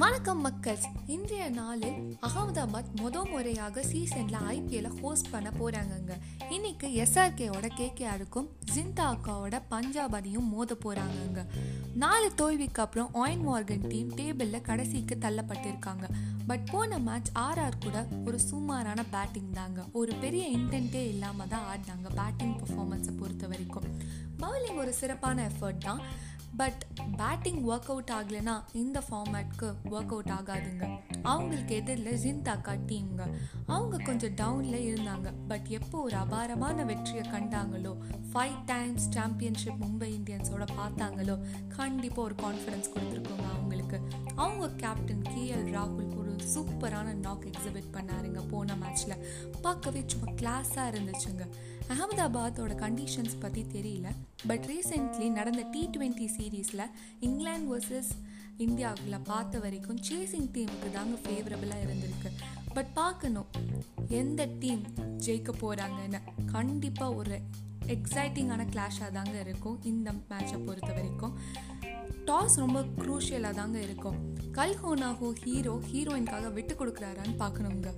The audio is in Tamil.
வணக்கம் ராக்கர்ஸ் இன்றைய நாளில் அகமதாபாத் முத முறையாக சீசன்ல ஐபிஎல்ல ஹோஸ்ட் பண்ண போறாங்கங்க. இன்னைக்கு எஸ்ஆர்கேவோட கேகேஆருக்கும் ஜிந்தா அக்காவோட பஞ்சாப் அணியும் மோத போறாங்கங்க. நாலு தோல்விக்கு அப்புறம் ஆயின் மார்கன் டீம் டேபிள்ல கடைசிக்கு தள்ளப்பட்டிருக்காங்க. பட் போன மேட்ச் ஆர்ஆர் கூட ஒரு சுமாரான பேட்டிங் தாங்க. ஒரு பெரிய இன்டென்ட்டே இல்லாமல் தான் ஆடினாங்க பேட்டிங் பர்ஃபார்மன்ஸை பொறுத்த வரைக்கும் பவுலிங் ஒரு சிறப்பான எஃபர்ட் தான். பட் பேட்டிங் ஒர்க் அவுட் ஆகலைன்னா இந்த ஃபார்மேட்க்கு ஒர்க் அவுட் ஆகாதுங்க. அவங்களுக்கு எதிரில் ஜிந்தாக்கா டீம்ங்க அவங்க கொஞ்சம் டவுனில் இருந்தாங்க. பட் எப்போ ஒரு அபாரமான வெற்றியை கண்டாங்களோ ஃபைவ் டைம்ஸ் சாம்பியன்ஷிப் மும்பை இந்தியன்ஸோட பார்த்தாங்களோ கண்டிப்பாக ஒரு கான்ஃபிடன்ஸ் கொடுத்துருக்கோம். சூப்பரான நாக் எக்ஸிபிட் பண்ணாருங்க போன மேட்ச்சில் பார்க்கவே சும்மா கிளாஸாக இருந்துச்சுங்க. அகமதாபாத்தோட கண்டிஷன்ஸ் பற்றி தெரியல. பட் ரீசெண்ட்லி நடந்த டி ட்வெண்ட்டி சீரீஸில் இங்கிலாந்து வர்சஸ் இந்தியாவில் பார்த்த வரைக்கும் சேசிங் டீமுக்கு தாங்க ஃபேவரபுளாக இருந்திருக்கு. பட் பார்க்கணும் எந்த டீம் ஜெயிக்க போகிறாங்கன்னு கண்டிப்பாக ஒரு எக்ஸைட்டிங்கான கிளாஷாக தாங்க இருக்கும் இந்த மேட்சை பொறுத்த வரைக்கும். டாஸ் ரொம்ப குரூஷியலாக தாங்க இருக்கும். கல்ஹோனாஹோ ஹீரோ ஹீரோயின்காக விட்டு கொடுக்குறாரான்னு பார்க்கணுங்க.